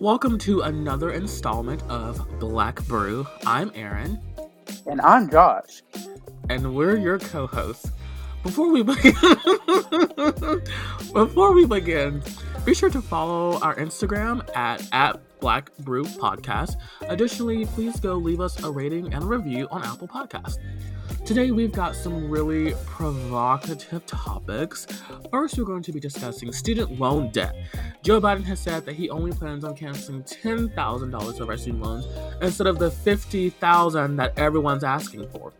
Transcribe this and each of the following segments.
Welcome to another installment of Black Brew. I'm Aaron. And I'm Josh. And we're your co-hosts. Before we begin, before we begin, be sure to follow our Instagram at, at Black Brew Podcast. Additionally, please go leave us a rating and a review on Apple Podcast. Today, we've got some really provocative topics. First, we're going to be discussing student loan debt. Joe Biden has said that he only plans on canceling $10,000 of our student loans instead of the 50,000 that everyone's asking for.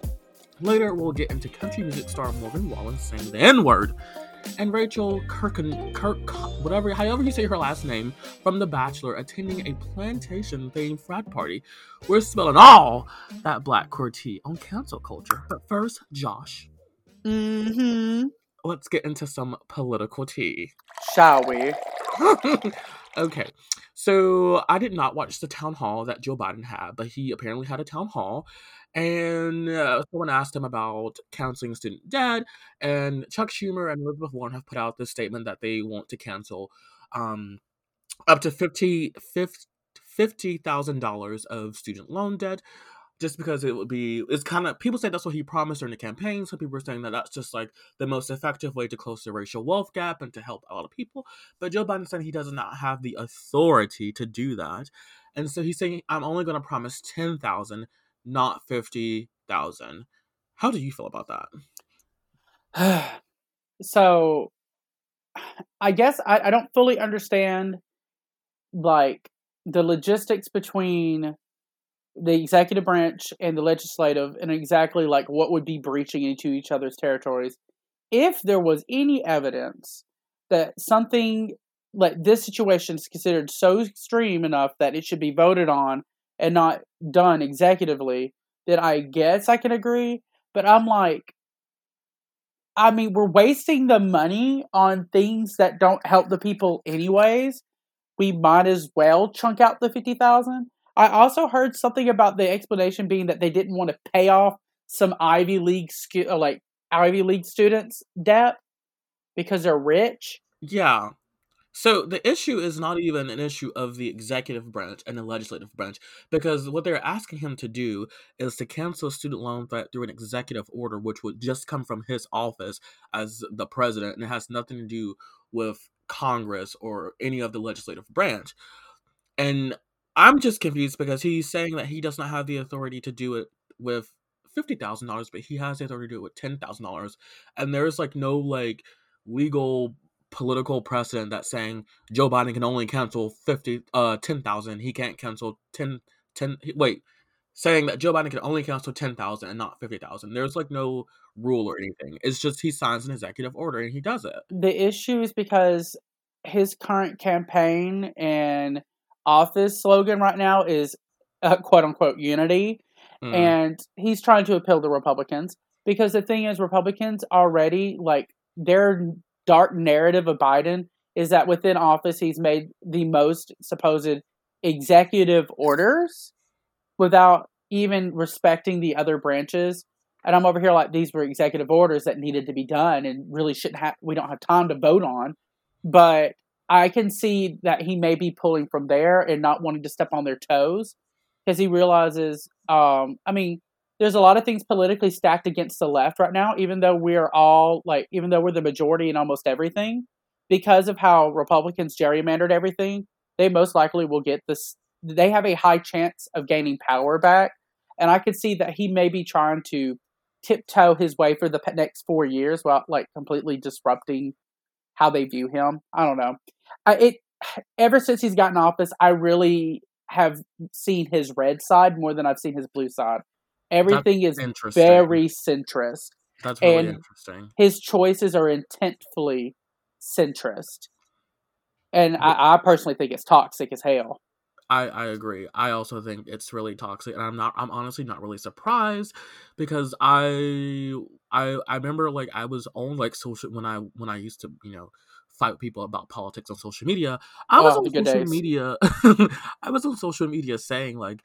Later, we'll get into country music star Morgan Wallen saying the N word and Rachel Kirken, Kirk, whatever, however you say her last name, from The Bachelor, attending a plantation themed frat party. We're spilling all that black tea on cancel culture. But first, Josh. Mm-hmm. Let's get into some political tea. Shall we? okay. So I did not watch the town hall that Joe Biden had, but he apparently had a town hall and uh, someone asked him about counseling student debt, and Chuck Schumer and Elizabeth Warren have put out this statement that they want to cancel um, up to $50,000 50, $50, of student loan debt just because it would be it's kind of people say that's what he promised during the campaign some people are saying that that's just like the most effective way to close the racial wealth gap and to help a lot of people but joe biden said he does not have the authority to do that and so he's saying i'm only going to promise 10000 not 50,000. How do you feel about that? so I guess I, I don't fully understand like the logistics between the executive branch and the legislative and exactly like what would be breaching into each other's territories if there was any evidence that something like this situation is considered so extreme enough that it should be voted on and not done executively, then I guess I can agree. But I'm like, I mean, we're wasting the money on things that don't help the people anyways. We might as well chunk out the fifty thousand. I also heard something about the explanation being that they didn't want to pay off some Ivy League like Ivy League students debt because they're rich. Yeah, so the issue is not mm. even an issue of the executive branch and the legislative branch because what they're asking him to do is to cancel student loan debt through an executive order, which would just come from his office as the president, and it has nothing to do with Congress or any of the legislative branch. And I'm just confused because he's saying that he does not have the authority to do it with fifty thousand dollars, but he has the authority to do it with ten thousand dollars, and there's like no like legal political precedent that's saying Joe Biden can only cancel 50 uh 10,000 he can't cancel 10 10 wait. Saying that Joe Biden can only cancel 10,000 and not 50,000 there's like no rule or anything. It's just he signs an executive order and he does it. The issue is because his current campaign and office slogan right now is uh, quote unquote unity. Mm. and he's trying to appeal to Republicans because the thing is Republicans already like they're dark narrative of Biden is that within office he's made the most supposed executive orders without even respecting the other branches. And I'm over here like these were executive orders that needed to be done and really shouldn't have we don't have time to vote on. But I can see that he may be pulling from there and not wanting to step on their toes because he realizes um I mean there's a lot of things politically stacked against the left right now, even though we're all like, even though we're the majority in almost everything, because of how Republicans gerrymandered everything, they most likely will get this. They have a high chance of gaining power back. And I could see that he may be trying to tiptoe his way for the next four years while like completely disrupting how they view him. I don't know. I, it ever since he's gotten office, I really have seen his red side more than I've seen his blue side. Everything That's is very centrist. That's really and interesting. His choices are intentfully centrist. And I, I personally think it's toxic as hell. I, I agree. I also think it's really toxic, and I'm not. I'm honestly not really surprised because I I I remember like I was on like social when I when I used to you know fight people about politics on social media. I was oh, on social days. media. I was on social media saying like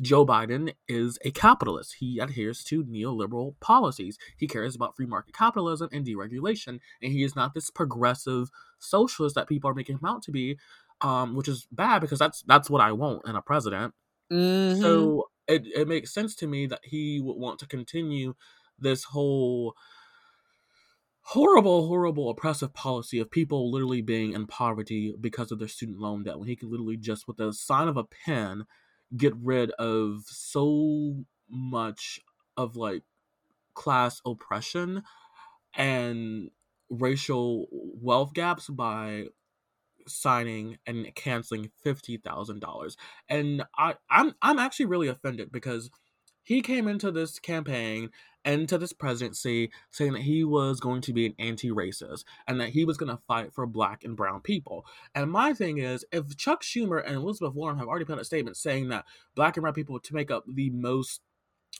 Joe Biden is a capitalist. He adheres to neoliberal policies. He cares about free market capitalism and deregulation, and he is not this progressive socialist that people are making him out to be, um, which is bad because that's that's what I want in a president. Mm-hmm. So it, it makes sense to me that he would want to continue this whole horrible, horrible, oppressive policy of people literally being in poverty because of their student loan debt when he could literally just, with the sign of a pen, get rid of so much of like class oppression and racial wealth gaps by signing and canceling fifty thousand dollars. And I, I'm I'm actually really offended because he came into this campaign and to this presidency saying that he was going to be an anti-racist and that he was going to fight for black and brown people. And my thing is, if Chuck Schumer and Elizabeth Warren have already put out a statement saying that black and brown people to make up the most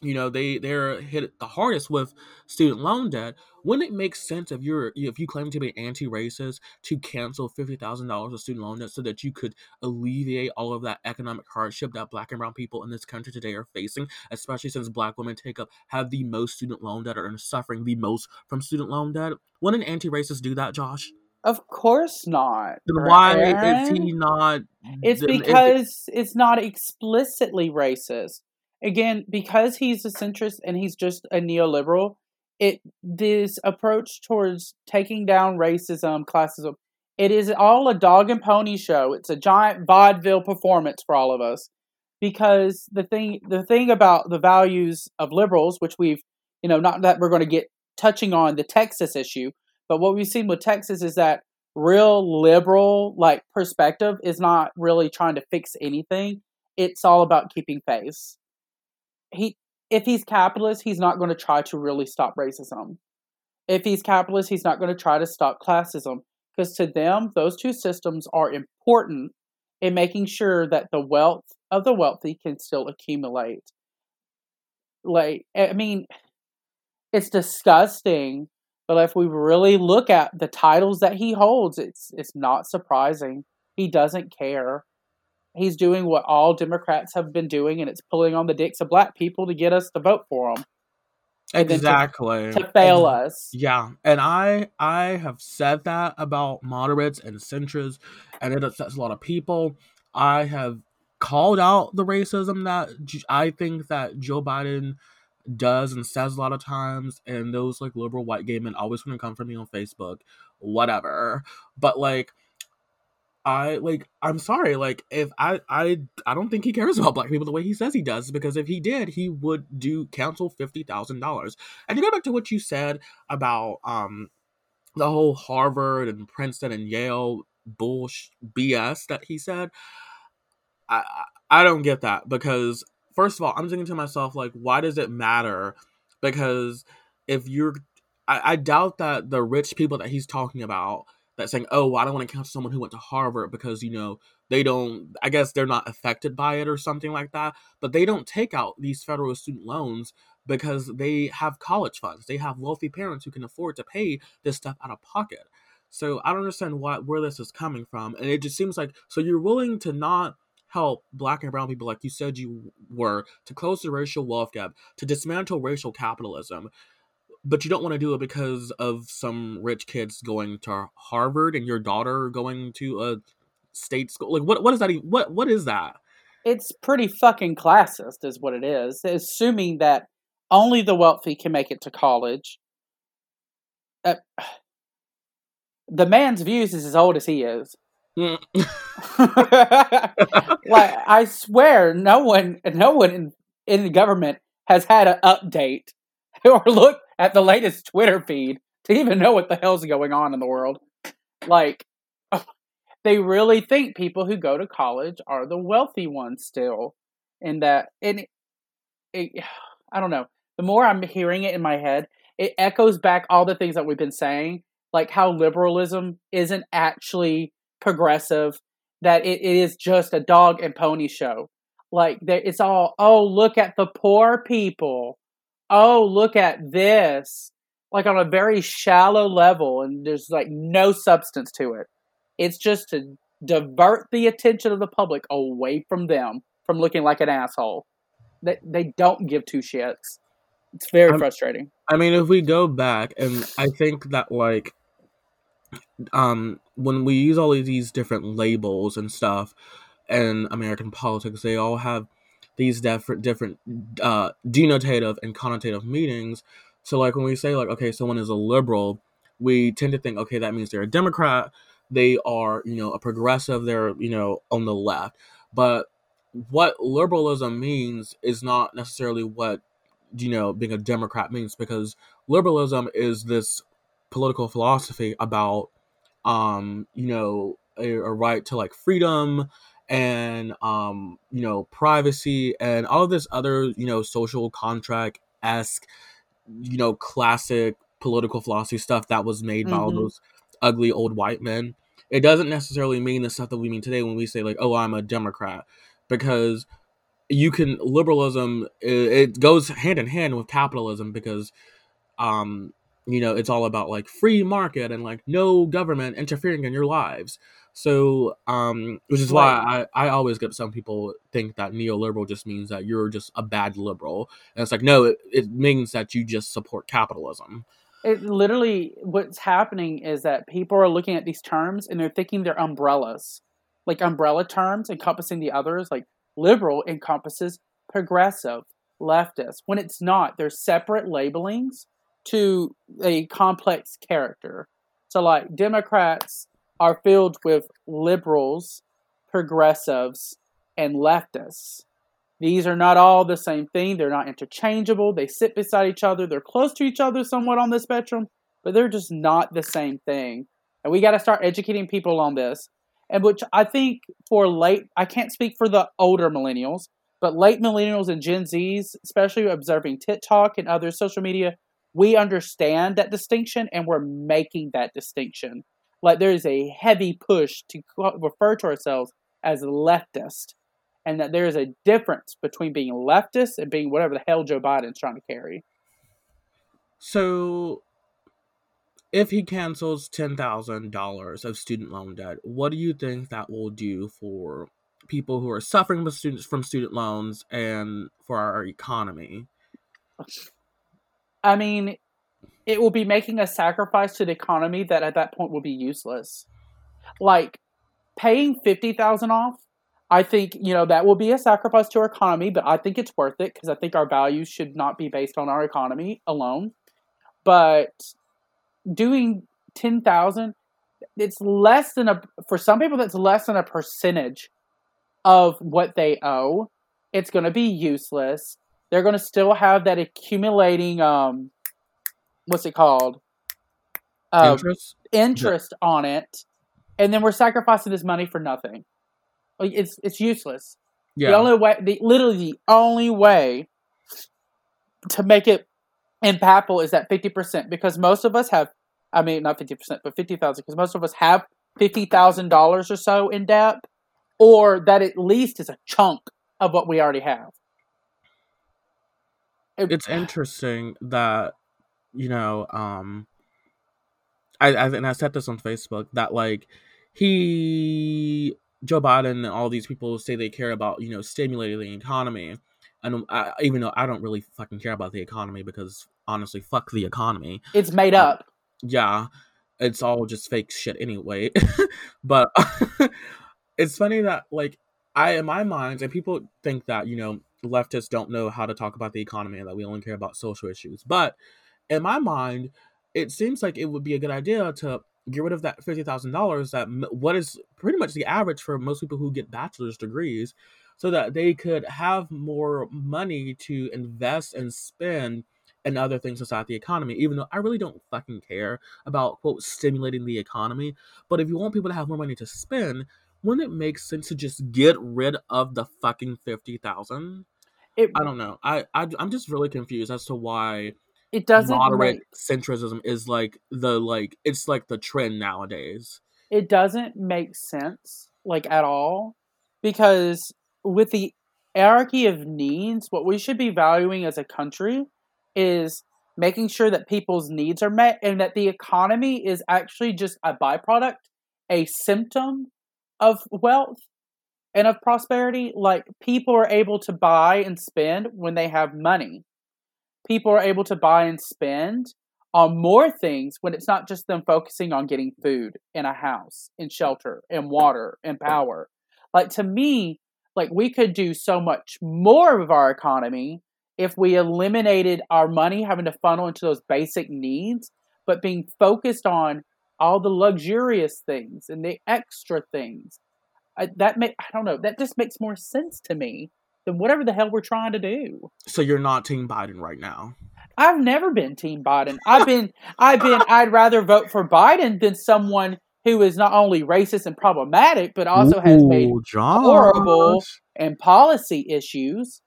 you know they they're hit the hardest with student loan debt wouldn't it make sense if you're if you claim to be anti-racist to cancel $50000 of student loan debt so that you could alleviate all of that economic hardship that black and brown people in this country today are facing especially since black women take up have the most student loan debt or are suffering the most from student loan debt wouldn't anti-racists do that josh of course not. Then why Aaron. is he not? It's because it's not explicitly racist. Again, because he's a centrist and he's just a neoliberal, it this approach towards taking down racism, classism, it is all a dog and pony show. It's a giant vaudeville performance for all of us. Because the thing the thing about the values of liberals, which we've you know, not that we're going to get touching on the Texas issue, but what we've seen with Texas is that real liberal like perspective is not really trying to fix anything. It's all about keeping face. He if he's capitalist, he's not going to try to really stop racism. If he's capitalist, he's not going to try to stop classism because to them those two systems are important in making sure that the wealth of the wealthy can still accumulate. Like I mean it's disgusting but if we really look at the titles that he holds, it's it's not surprising. He doesn't care. He's doing what all Democrats have been doing, and it's pulling on the dicks of black people to get us to vote for him and then to- exactly to fail Ex- us. Yeah, and I I have said that about moderates and centrists, and it upsets a lot of people. I have called out the racism that I think that Joe Biden does and says a lot of times, and those like liberal white gay men always want to come for me on Facebook, whatever. But like. I like I'm sorry like if I I I don't think he cares about black people the way he says he does because if he did he would do counsel $50,000 and to go back to what you said about um the whole Harvard and Princeton and Yale bullsh BS that he said, I I I don't get that because first of all, I'm thinking to myself like, why does it matter? Because if you're, I, I doubt that the rich people that he's talking about that saying, oh, well, I don't want to counsel someone who went to Harvard because you know they don't. I guess they're not affected by it or something like that. But they don't take out these federal student loans because they have college funds. They have wealthy parents who can afford to pay this stuff out of pocket. So I don't understand why where this is coming from, and it just seems like so you're willing to not help black and brown people like you said you were to close the racial wealth gap, to dismantle racial capitalism, but you don't want to do it because of some rich kids going to Harvard and your daughter going to a state school. Like what what is that? Even, what what is that? It's pretty fucking classist, is what it is. Assuming that only the wealthy can make it to college. Uh, the man's views is as old as he is. Mm. like I swear, no one, no one in, in the government has had an update or looked at the latest Twitter feed to even know what the hell's going on in the world. Like, they really think people who go to college are the wealthy ones still, and that and it, it, I don't know. The more I'm hearing it in my head, it echoes back all the things that we've been saying, like how liberalism isn't actually progressive, that it, it is just a dog and pony show. Like it's all oh look at the poor people, oh look at this, like on a very shallow level, and there's like no substance to it. It's just to divert the attention of the public away from them from looking like an asshole. they, they don't give two shits. It's very I'm- frustrating. I mean, if we go back, and I think that like, um, when we use all of these different labels and stuff in American politics, they all have these different different uh, denotative and connotative meanings. So, like when we say like, okay, someone is a liberal, we tend to think, okay, that means they're a Democrat. They are, you know, a progressive. They're, you know, on the left. But what liberalism means is not necessarily what you know being a democrat means because liberalism is this political philosophy about um you know a, a right to like freedom and um you know privacy and all of this other you know social contract esque you know classic political philosophy stuff that was made by all Mhm. those ugly old white men it doesn't necessarily mean the stuff that we mean today when we say like oh i'm a democrat because you can liberalism it, it goes hand in hand with capitalism because um you know it's all about like free market and like no government interfering in your lives so um which is why I, I always get some people think that neoliberal just means that you're just a bad liberal and it's like no it, it means that you just support capitalism It literally what's happening is that people are looking at these terms and they're thinking they're umbrellas, like umbrella terms encompassing the others. Like liberal encompasses progressive, leftist. When it's not, they're separate labelings to a complex character. So, like Democrats are filled with liberals, progressives, and leftists. These are not all the same thing. They're not interchangeable. They sit beside each other. They're close to each other somewhat on the spectrum, but they're just not the same thing. And we got to start educating people on this. And which I think for late, I can't speak for the older millennials, but late millennials and Gen Zs, especially observing TikTok and other social media, we understand that distinction and we're making that distinction. Like there is a heavy push to refer to ourselves as leftist and that there is a difference between being leftist and being whatever the hell Joe Biden's trying to carry. so if he cancels $10,000 of student loan debt, what do you think that will do for people who are suffering with students from student loans and for our economy? I mean, it will be making a sacrifice to the economy that at that point will be useless. Like paying 50,000 off, I think, you know, that will be a sacrifice to our economy, but I think it's worth it because I think our values should not be based on our economy alone. But doing 10,000 it's less than a for some people that's less than a percentage of what they owe. It's going to be useless. They're going to still have that accumulating um what's it called? Uh, Interest? interest on it, and then we're sacrificing this money for nothing. Like it's it's useless. The only way, the literally the only way to make it impactful is that fifty percent because most of us have. I mean, not fifty percent, but fifty thousand because most of us have fifty thousand dollars or so in debt, or that at least is a chunk of what we already have. It- it's interesting that you know um I, I and I said this on Facebook that like he Joe Biden and all these people say they care about you know stimulating the economy. And I, even though I don't really fucking care about the economy because honestly fuck the economy. It's made up. yeah it's all just fake shit anyway. But it's funny that like i in my mind and people think that you know leftists don't know how to talk about the economy and that we only care about social issues. But in my mind it seems like it would be a good idea to get rid of that $50000 that what is pretty much the average for most people who get bachelor's degrees so that they could have more money to invest and spend in other things inside the economy even though i really don't fucking care about quote stimulating the economy. But if you want people to have more money to spend wouldn't it make sense to just get rid of the fucking 50000 i don't know. I, I i'm just really confused as to why it doesn't moderate make centrism is like the like it's like the trend nowadays. It doesn't make sense like at all because with the hierarchy of needs what we should be valuing as a country is making sure that people's needs are met and that the economy is actually just a byproduct a symptom of wealth and of prosperity, like people are able to buy and spend when they have money. People are able to buy and spend on more things when it's not just them focusing on getting food in a house, in shelter, in water, in power. Like to me, like we could do so much more of our economy if we eliminated our money having to funnel into those basic needs, but being focused on all the luxurious things and the extra things. I, that make I don't know. That just makes more sense to me than whatever the hell we're trying to do. So you're not Team Biden right now. I've never been Team Biden. I've been I've been I'd rather vote for Biden than someone who is not only racist and problematic, but also Ooh, has made Josh. horrible and policy issues.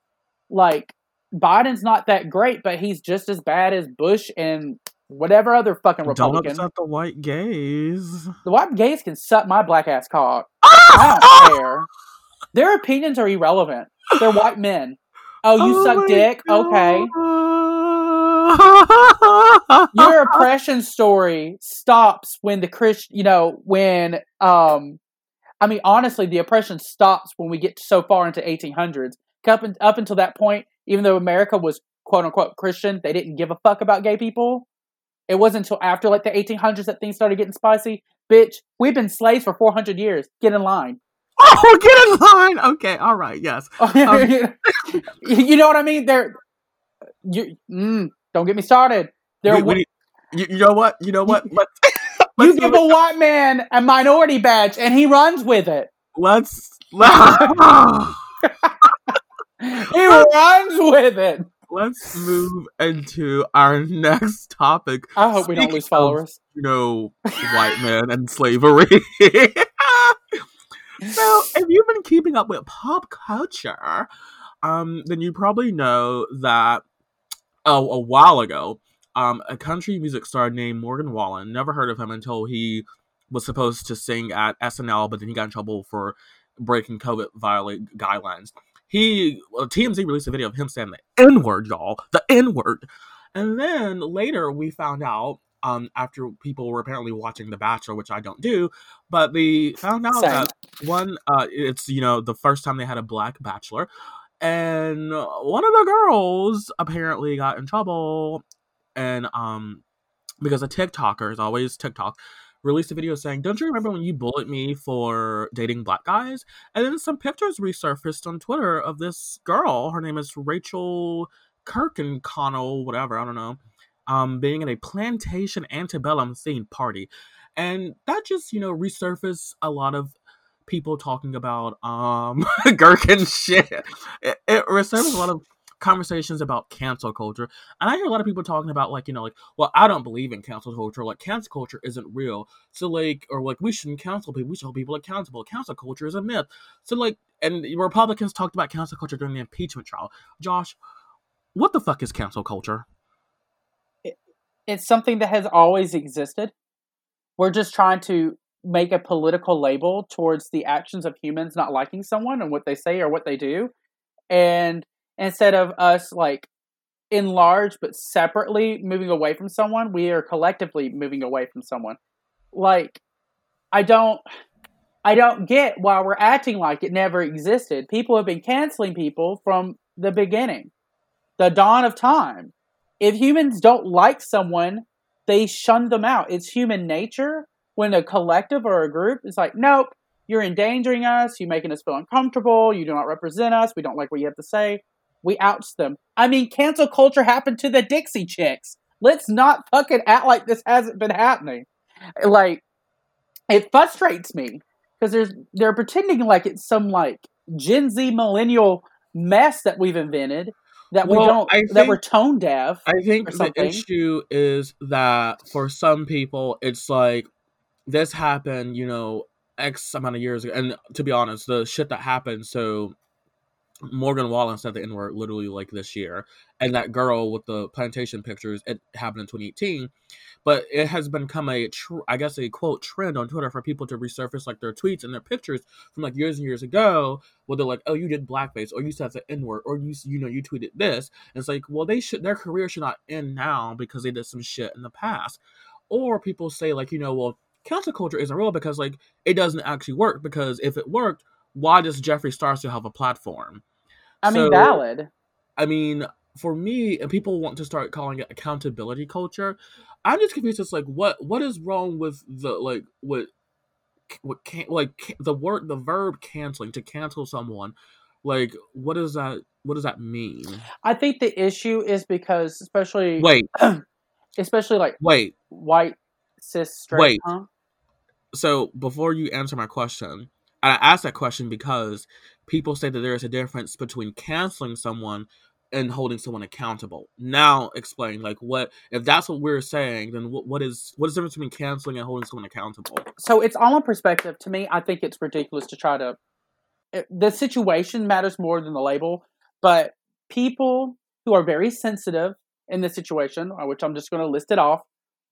Like Biden's not that great, but he's just as bad as Bush and whatever other fucking Republican. Don't upset the white gays. The white gays can suck my black ass cock. I don't care. Their opinions are irrelevant. They're white men. Oh, you oh suck dick? God. Okay. Your oppression story stops when the Christian, you know, when um I mean honestly the oppression stops when we get so far into 1800s. Up, in, up until that point, even though America was quote unquote Christian, they didn't give a fuck about gay people. It wasn't until after like the 1800s that things started getting spicy. Bitch, we've been slaves for 400 years. Get in line. Oh, get in line. Okay, all right, yes. Um, you know what I mean? They're you. Mm, don't get me started. Wait, you, you, know what? You know what? Let's, let's you give a white man a minority badge, and he runs with it. Let's. he runs with it. Let's move into our next topic. I hope Speaking we don't lose followers. Of, you know, white men and slavery. so, if you've been keeping up with pop culture, um, then you probably know that oh, a while ago, um, a country music star named Morgan Wallen. Never heard of him until he was supposed to sing at SNL, but then he got in trouble for breaking COVID violate guidelines. He well, TMZ released a video of him saying the N word, y'all, the N word, and then later we found out. Um, after people were apparently watching The Bachelor, which I don't do, but they found out Same. that one, uh, it's you know the first time they had a black bachelor, and one of the girls apparently got in trouble and um because a tiktoker is always tiktok released a video saying don't you remember when you bullied me for dating black guys? And then some pictures resurfaced on twitter of this girl. Her name is rachel Kirk and Connell, whatever i don't know um being in a plantation antebellum themed party. And that just you know resurfaced a lot of people talking about um gherkin shit. It, it reserves a lot of conversations about cancel culture. And I hear a lot of people talking about like, you know, like, well, I don't believe in cancel culture. Like cancel culture isn't real. So like or like we shouldn't cancel people. We should hold people accountable. Cancel culture is a myth. So like and Republicans talked about cancel culture during the impeachment trial. Josh, what the fuck is cancel culture? it's something that has always existed. We're just trying to make a political label towards the actions of humans not liking someone and what they say or what they do and instead of us like in large but separately moving away from someone we are collectively moving away from someone. Like i don't i don't get why we're acting like it never existed. People have been canceling people from the beginning the dawn of time. If humans don't like someone they shun them out. It's human nature when a collective or a group is like, nope, you're endangering us, you're making us feel uncomfortable, you do not represent us, we don't like what you have to say, we outs them. I mean, cancel culture happened to the Dixie Chicks. Let's not fucking act like this hasn't been happening. Like, it frustrates me because there's they're pretending like it's some like Gen Z millennial mess that we've invented that well, we don't think, that we're tone deaf. I think the issue is that for some people it's like this happened, you know, X amount of years ago. And to be honest, the shit that happened, so Morgan Wallen said the N word literally like this year. And that girl with the plantation pictures, it happened in 2018. But it has become a, tr- I guess, a quote trend on Twitter for people to resurface like their tweets and their pictures from like years and years ago, where they're like, "Oh, you did blackface, or you said the N word, or you, you know, you tweeted this." And it's like, well, they should, their career should not end now because they did some shit in the past. Or people say like, you know, well, cancel culture isn't real because like it doesn't actually work because if it worked why does Jeffree Star still have a platform? I mean, so, valid. I mean, for me, and people want to start calling it accountability culture. I'm just confused. It's like what what is wrong with the like what what can like the word the verb canceling to cancel someone like what does that what does that mean i think the issue is because especially wait especially like wait white cis straight wait huh? so before you answer my question i asked that question because people say that there is a difference between canceling someone and holding someone accountable. Now explain like what if that's what we're saying, then what, what is what is the difference between canceling and holding someone accountable? So it's all in perspective. To me, I think it's ridiculous to try to it, the situation matters more than the label, but people who are very sensitive in this situation, uh, which I'm just going to list it off,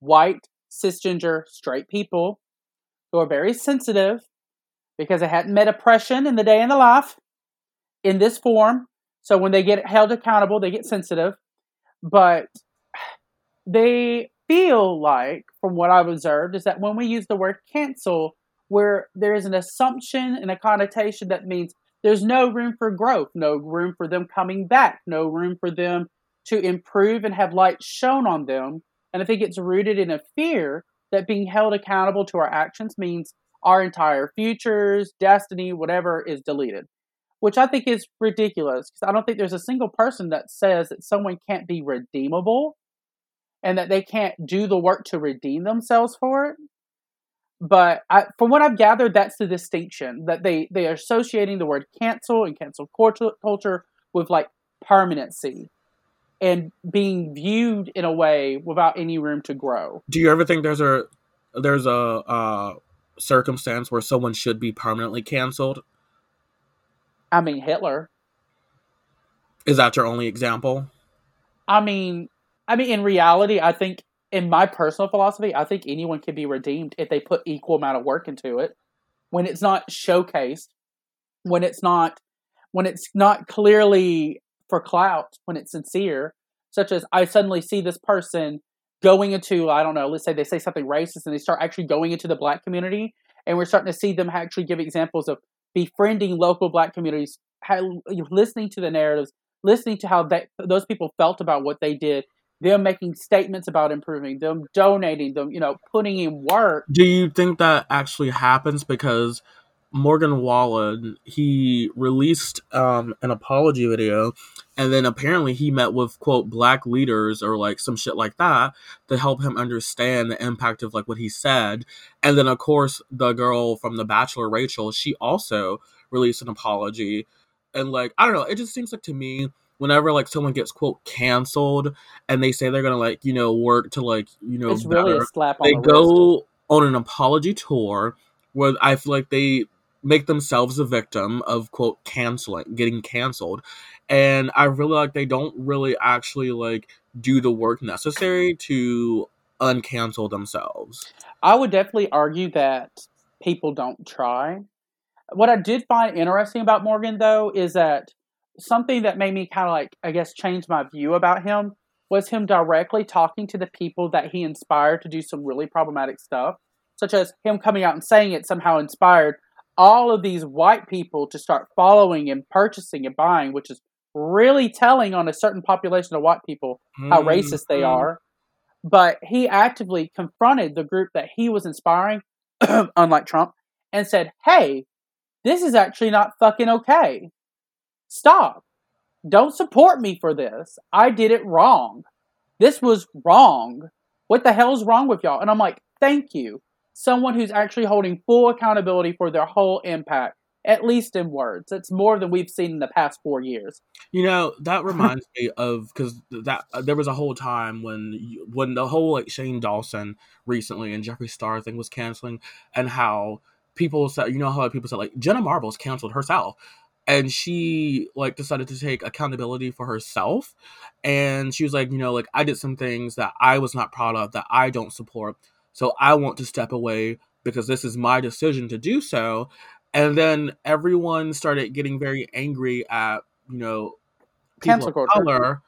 white, cisgender, straight people who are very sensitive because they hadn't met oppression in the day in the life in this form so when they get held accountable, they get sensitive, but they feel like, from what I've observed, is that when we use the word cancel, where there is an assumption and a connotation that means there's no room for growth, no room for them coming back, no room for them to improve and have light shown on them. And I think it's rooted in a fear that being held accountable to our actions means our entire futures, destiny, whatever is deleted which I think is ridiculous because I don't think there's a single person that says that someone can't be redeemable and that they can't do the work to redeem themselves for it. But I, from what I've gathered, that's the distinction that they they are associating the word cancel and cancel culture, with like permanency and being viewed in a way without any room to grow. Do you ever think there's a there's a uh, circumstance where someone should be permanently canceled I mean, Hitler. Is that your only example? I mean, I mean, in reality, I think, in my personal philosophy, I think anyone can be redeemed if they put equal amount of work into it. When it's not showcased, when it's not, when it's not clearly for clout, when it's sincere, such as I suddenly see this person going into, I don't know, let's say they say something racist and they start actually going into the black community, and we're starting to see them actually give examples of befriending local black communities, listening to the narratives, listening to how those people felt about what they did, them making statements about improving, them donating, them, you know, putting in work. Do you think that actually happens? Because Morgan Wallen, he released um, an apology video, and then apparently he met with quote black leaders or like some shit like that to help him understand the impact of like what he said. And then of course the girl from The Bachelor, Rachel, she also released an apology, and like I don't know, it just seems like to me whenever like someone gets quote canceled and they say they're gonna like you know work to like you know it's better, really a slap they the go on an apology tour where I feel like they make themselves a victim of quote canceling getting canceled. And i really like they don't really actually like do the work necessary to uncancel themselves. I would definitely argue that people don't try. What i did find interesting about morgan though is that something that made me kind of like i guess change my view about him was him directly talking to the people that he inspired to do some really problematic stuff such as him coming out and saying it somehow inspired all of these white people to start following and purchasing and buying, which is really telling on a certain population of white people how mm-hmm. racist they are. But he actively confronted the group that he was inspiring, unlike Trump, and said, Hey, this is actually not fucking okay. Stop. Don't support me for this. I did it wrong. This was wrong. What the hell's wrong with y'all? And I'm like, Thank you someone who's actually holding full accountability for their whole impact at least in words. It's more than we've seen in the past four years. You know that reminds me of because that uh, there was a whole time when when the whole like Shane Dawson recently and Jeffree Star thing was canceling, and how people said you know how people said like Jenna Marbles canceled herself. And she like decided to take accountability for herself, and she was like, you know, like I did some things that I was not proud of, that I don't support, so I want to step away because this is my decision to do so. And then everyone started getting very angry at, you know, people of color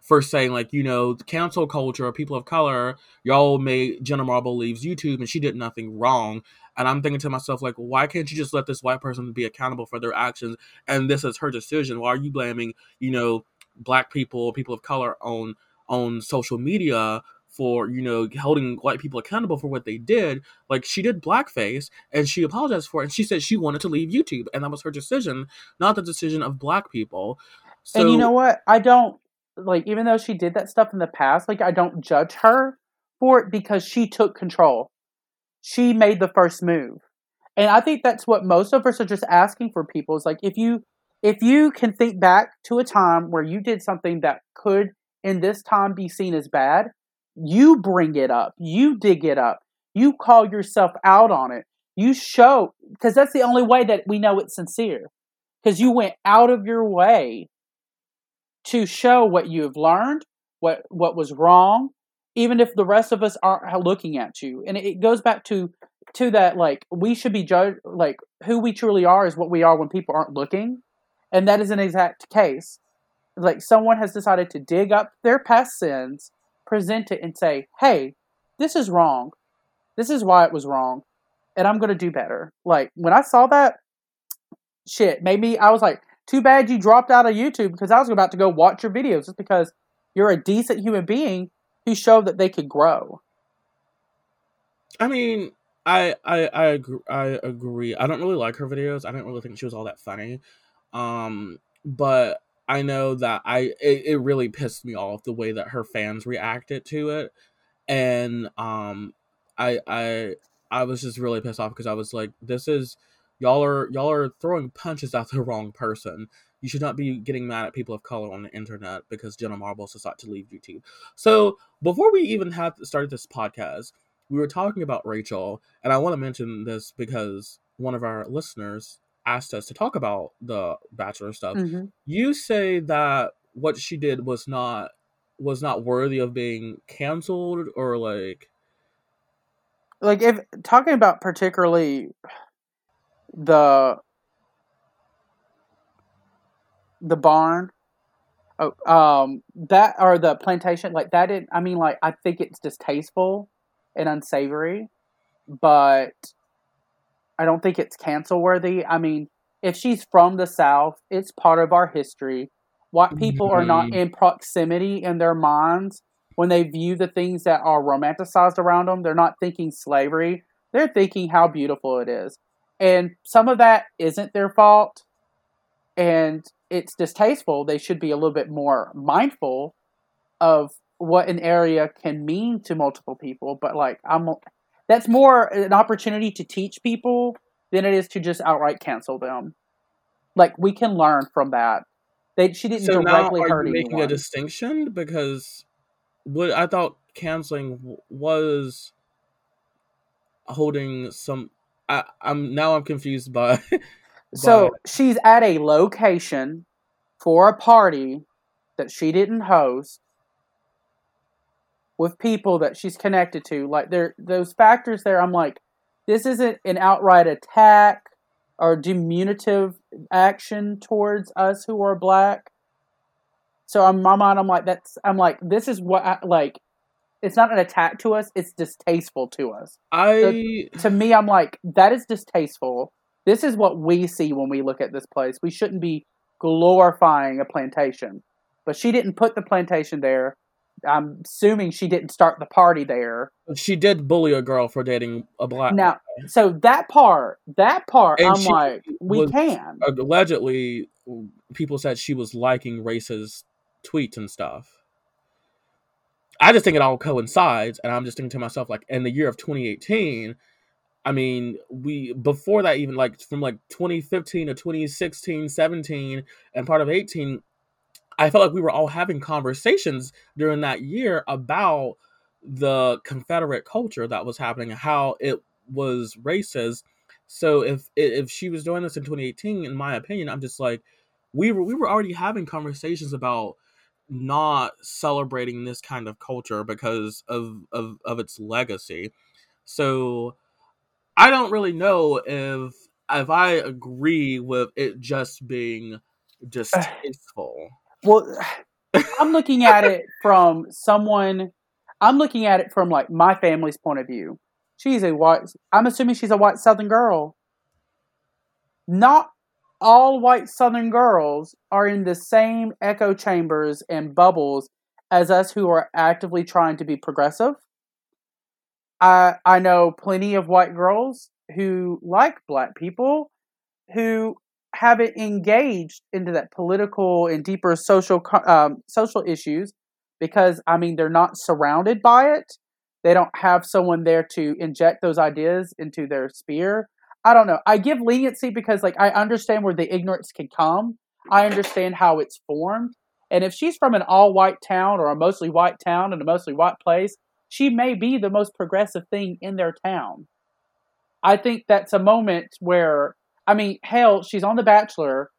for saying like you know cancel culture people of color y'all made jenna marble leaves youtube and she did nothing wrong. And i'm thinking to myself like why can't you just let this white person be accountable for their actions? And this is her decision. Why are you blaming you know black people people of color on on social media for you know holding white people accountable for what they did like she did blackface and she apologized for it and she said she wanted to leave youtube and that was her decision not the decision of black people. So, and you know what? I don't like even though she did that stuff in the past like i don't judge her for it because she took control. She made the first move. And i think that's what most of us are just asking for people is like if you if you can think back to a time where you did something that could in this time be seen as bad you bring it up you dig it up you call yourself out on it you show because that's the only way that we know it's sincere because you went out of your way to show what you have learned, what what was wrong, even if the rest of us aren't looking at you. And it goes back to to that like we should be judged like who we truly are is what we are when people aren't looking. And that is an exact case. Like someone has decided to dig up their past sins, present it and say, "Hey, this is wrong. This is why it was wrong." And I'm going to do better. Like when I saw that shit, maybe I was like, too bad you dropped out of YouTube because I was about to go watch your videos just because you're a decent human being who showed that they could grow. I mean, I I I agree, I agree. I don't really like her videos. I didn't really think she was all that funny. Um, but I know that I it, it really pissed me off the way that her fans reacted to it, and um, I I I was just really pissed off because I was like, this is y'all are y'all are throwing punches at the wrong person. You should not be getting mad at people of color on the internet because Jenna Marbles decided to leave YouTube. So before we even had started this podcast, we were talking about Rachel, and I want to mention this because one of our listeners asked us to talk about the Bachelor stuff. Mm-hmm. You say that what she did was not was not worthy of being canceled or like like if talking about particularly the the barn oh, um that or the plantation like that did i mean like i think it's distasteful and unsavory but i don't think it's cancel worthy i mean if she's from the south it's part of our history white people mm-hmm. are not mm-hmm. in proximity in their minds when they view the things that are romanticized around them they're not thinking slavery they're thinking how beautiful it is and some of that isn't their fault and it's distasteful. They should be a little bit more mindful of what an area can mean to multiple people. But like I'm that's more an opportunity to teach people than it is to just outright cancel them. Like we can learn from that. They she didn't so directly now, hurt you making a distinction because what I thought canceling was holding some I, am now I'm confused by. so she's at a location for a party that she didn't host with people that she's connected to. Like there, those factors there. I'm like, this isn't an outright attack or diminutive action towards us who are black. So in my mind, I'm like, that's. I'm like, this is what I, like it's not an attack to us it's distasteful to us i so, to me i'm like that is distasteful this is what we see when we look at this place we shouldn't be glorifying a plantation but she didn't put the plantation there i'm assuming she didn't start the party there. She did bully a girl for dating a black now guy. so that part that part and i'm like we can. allegedly people said she was liking racist tweets and stuff. I just think it all coincides, and I'm just thinking to myself, like, in the year of 2018, I mean, we before that even like from like 2015 to 2016, 17, and part of 18, I felt like we were all having conversations during that year about the Confederate culture that was happening, how it was racist. So if if she was doing this in 2018, in my opinion, I'm just like, we were we were already having conversations about not celebrating this kind of culture because of, of, of its legacy. So I don't really know if if I agree with it just being eh. distasteful. Well, I'm looking at it from someone. I'm looking at it from like my family's point of view. She's a white. I'm assuming she's a white Southern girl. Not all white Southern girls are in the same echo chambers and bubbles as us who are actively trying to be progressive. I I know plenty of white girls who like black people who haven't engaged into that political and deeper social um, social issues because I mean they're not surrounded by it. They don't have someone there to inject those ideas into their sphere. I don't know. I give leniency because like I understand where the ignorance can come. I understand how it's formed. And if she's from an all white town or a mostly white town and a mostly white place, she may be the most progressive thing in their town. I think that's a moment where I mean, hell, she's on The Bachelor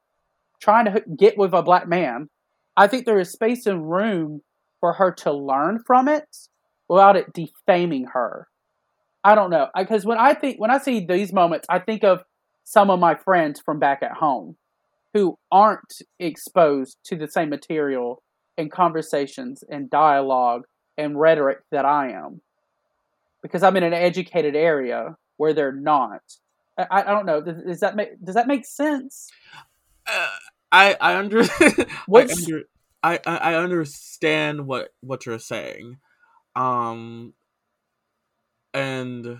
trying to get with a black man. I think there is space and room for her to learn from it without it defaming her. I don't know because when I think when I see these moments, I think of some of my friends from back at home who aren't exposed to the same material and conversations and dialogue and rhetoric that I am because I'm in an educated area where they're not. I, I don't know. Does, does, that make Does that make sense? Uh, I I under I, under I, I understand what what you're saying, um, and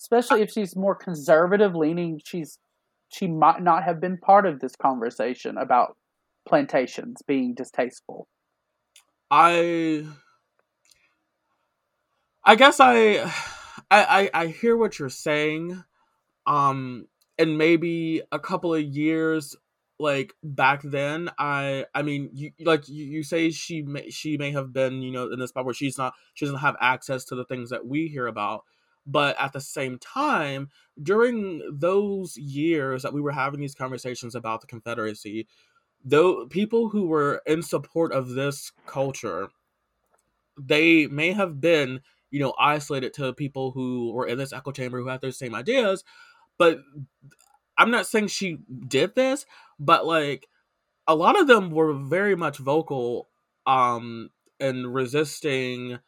especially if she's more conservative leaning, she's she might not have been part of this conversation about plantations being distasteful. I I guess I I, I, I hear what you're saying. Um, and maybe a couple of years like back then i i mean you like you, you say she may she may have been you know in this spot where she's not she doesn't have access to the things that we hear about but at the same time during those years that we were having these conversations about the confederacy though people who were in support of this culture they may have been you know, isolated to people who were in this echo chamber who had those same ideas. But I'm not saying she did this, but like a lot of them were very much vocal um and resisting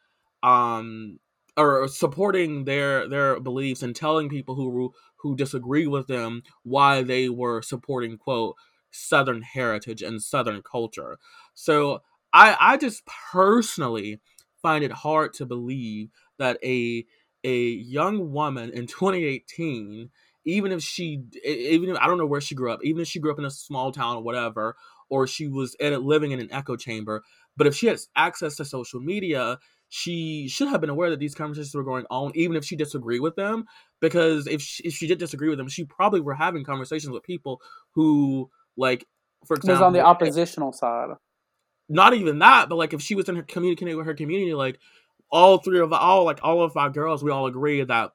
um or supporting their their beliefs and telling people who who disagree with them why they were supporting quote southern heritage and southern culture so i i just personally find it hard to believe that a a young woman in 2018 even if she even if i don't know where she grew up even if she grew up in a small town or whatever or she was in, living in an echo chamber but if she has access to social media she should have been aware that these conversations were going on even if she disagreed with them because if she, if she did disagree with them she probably were having conversations with people who like for example was on the oppositional side not even that, but like if she was in her communicating with her community, like all three of all like all of our girls, we all agree that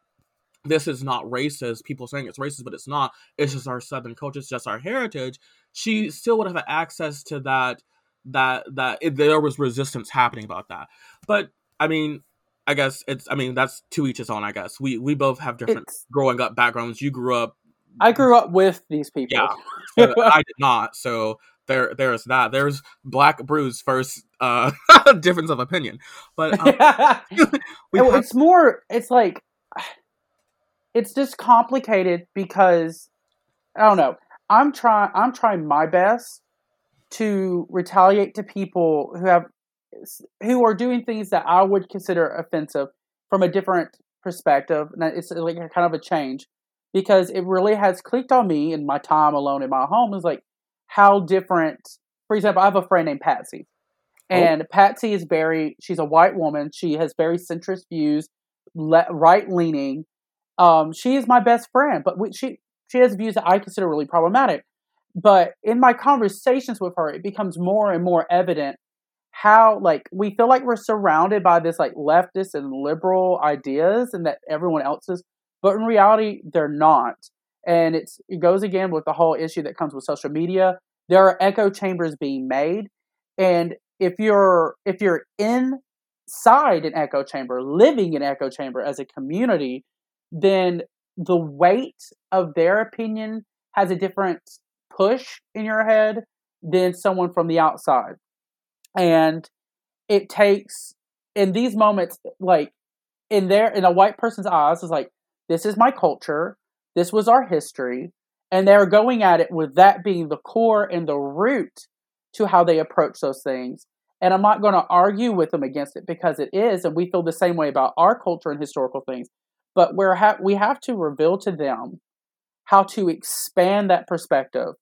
this is not racist. People saying it's racist, but it's not. It's just our southern culture. It's just our heritage. She still would have access to that. That that it, there was resistance happening about that. But I mean, I guess it's. I mean, that's to each his own. I guess we we both have different it's, growing up backgrounds. You grew up. I grew up with these people. Yeah, I did not. So there there's not. There's Black Brew's first uh difference of opinion. But um, have... it's more it's like it's just complicated because I don't know. I'm trying I'm trying my best to retaliate to people who have who are doing things that I would consider offensive from a different perspective. And it's like a kind of a change because it really has clicked on me in my time alone in my home. Is like how different. For example, I have a friend named Patsy, oh. and oh. Patsy is very. She's a white woman. She has very centrist views, le- right leaning. Um, she is my best friend, but we, she she has views that I consider really problematic. But in my conversations with her, it becomes more and more evident how like we feel like we're surrounded by this like leftist and liberal ideas and that everyone else is but in reality they're not and it's it goes again with the whole issue that comes with social media. There are echo chambers being made. And if you're if you're inside an echo chamber living in echo chamber as a community then the weight of their opinion has a different push in your head than someone from the outside. And it takes in these moments, like in their in a white person's eyes, is like, this is my culture, this was our history, and they're going at it with that being the core and the root to how they approach those things. And I'm not going to argue with them against it because it is, and we feel the same way about our culture and historical things. But we're ha- we have to reveal to them how to expand that perspective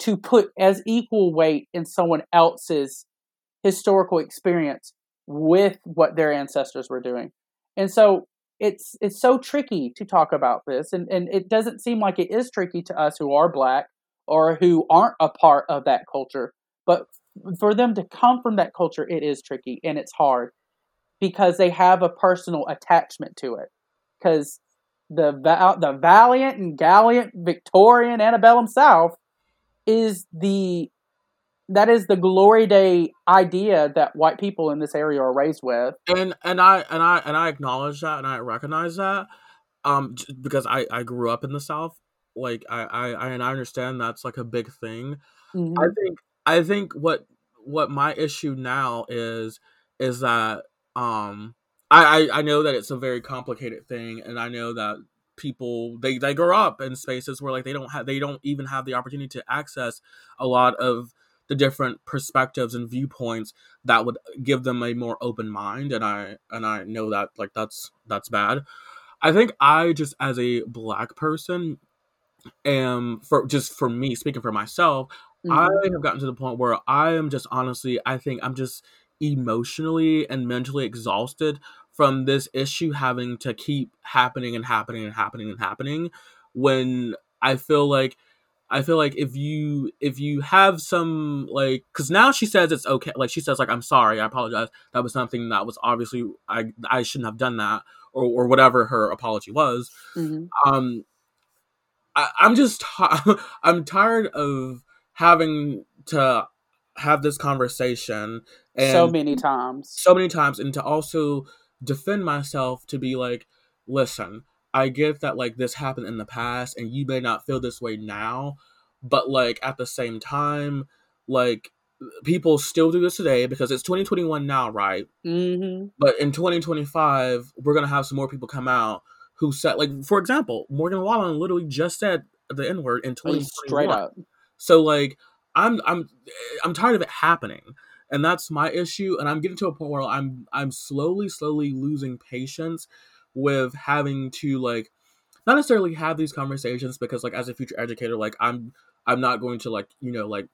to put as equal weight in someone else's historical experience with what their ancestors were doing. And so it's it's so tricky to talk about this and, and it doesn't seem like it is tricky to us who are black or who aren't a part of that culture. But for them to come from that culture, it is tricky and it's hard because they have a personal attachment to it. Because the the valiant and gallant Victorian antebellum South is the that is the glory day idea that white people in this area are raised with. And and i and i and i acknowledge that and i recognize that um because i i grew up in the south. Like i i, and i understand that's like a big thing. Mm-hmm. i think i think what what my issue now is is that um I, I i know that it's a very complicated thing and i know that people they they grow up in spaces where like they don't have they don't even have the opportunity to access a lot of the different perspectives and viewpoints that would give them a more open mind and i and i know that like that's that's bad i think i just as a black person am for just for me speaking for myself mm-hmm. i have gotten to the point where i am just honestly i think i'm just emotionally and mentally exhausted from this issue having to keep happening and happening and happening and happening when I feel like I feel like if you if you have some like because now she says it's okay like she says like I'm sorry I apologize. That was something that was obviously I I shouldn't have done that or or whatever her apology was. Mm-hmm. um I, I'm just I'm tired of having to have this conversation so many times. so many times and to also defend myself to be like, listen, I get that like this happened in the past and you may not feel this way now, but like at the same time, like people still do this today because it's 2021 now, right? Mm-hmm. But in 2025, we're gonna have some more people come out who said, like, for example, Morgan Wallen literally just said the N word in 2021. Straight up. So like, I'm I'm I'm tired of it happening and that's my issue and i'm getting to a point where i'm i'm slowly slowly losing patience with having to like not necessarily have these conversations because like as a future educator like i'm i'm not going to like you know like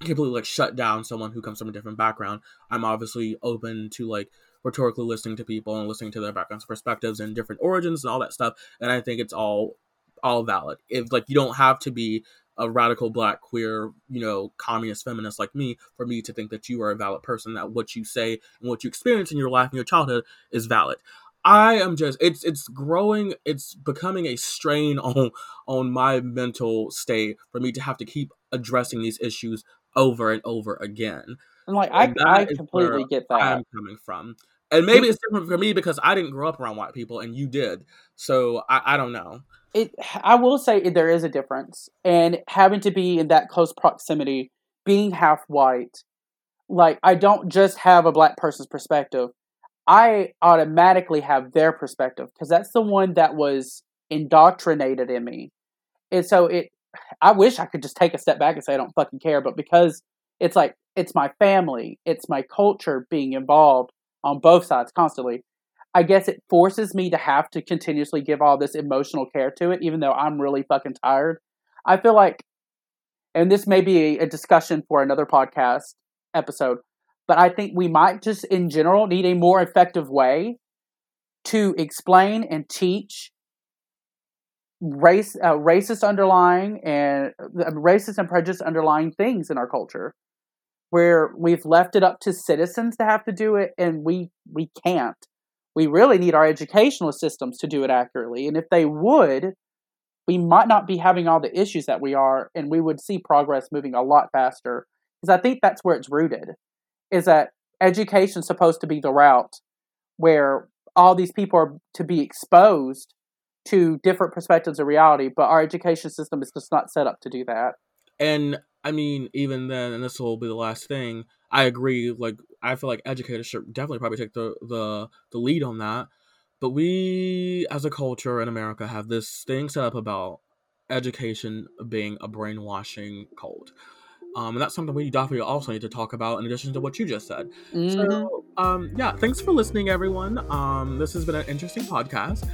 completely like shut down someone who comes from a different background. I'm obviously open to like rhetorically listening to people and listening to their backgrounds perspectives and different origins and all that stuff and i think it's all all valid. If like you don't have to be a radical black queer you know communist feminist like me for me to think that you are a valid person that what you say and what you experience in your life and your childhood is valid i am just it's it's growing it's becoming a strain on on my mental state for me to have to keep addressing these issues over and over again. And like i, I completely get that. i'm coming from. And maybe it's different for me because i didn't grow up around white people and you did. So i, I don't know. It I will say there is a difference, and having to be in that close proximity, being half white, like I don't just have a black person's perspective. I automatically have their perspective because that's the one that was indoctrinated in me. And so it I wish I could just take a step back and say I don't fucking care, but because it's like it's my family, it's my culture being involved on both sides constantly. I guess it forces me to have to continuously give all this emotional care to it, even though I'm really fucking tired. I feel like, and this may be a discussion for another podcast episode, but I think we might just in general need a more effective way to explain and teach race, uh, racist underlying and uh, racist and prejudice underlying things in our culture where we've left it up to citizens to have to do it and we we can't we really need our educational systems to do it accurately. And if they would, we might not be having all the issues that we are, and we would see progress moving a lot faster. Because I think that's where it's rooted, is that education supposed to be the route where all these people are to be exposed to different perspectives of reality, but our education system is just not set up to do that. And I mean, even then, and this will be the last thing. I agree. Like, I feel like educators should definitely probably take the the the lead on that. But we, as a culture in America, have this thing set up about education being a brainwashing cult. Um, and that's something we definitely also need to talk about in addition to what you just said. Mhm. So, um, yeah, thanks for listening, everyone. Um, this has been an interesting podcast.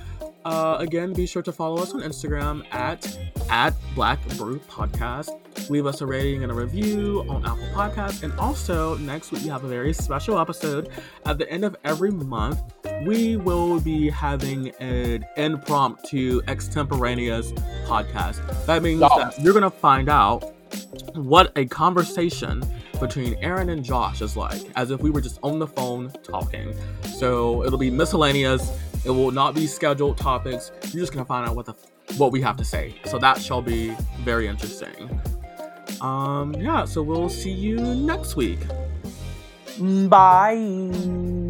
Uh, again, be sure to follow us on Instagram at at Black Brew Podcast. Leave us a rating and a review on Apple Podcasts. And also, next week we have a very special episode. At the end of every month, we will be having an impromptu extemporaneous podcast. That means that you're gonna find out what a conversation between Aaron and Josh is like, as if we were just on the phone talking. So it'll be miscellaneous. It will not be scheduled topics. You're just gonna find out what the what we have to say. So that shall be very interesting. Um, yeah. So we'll see you next week. Bye.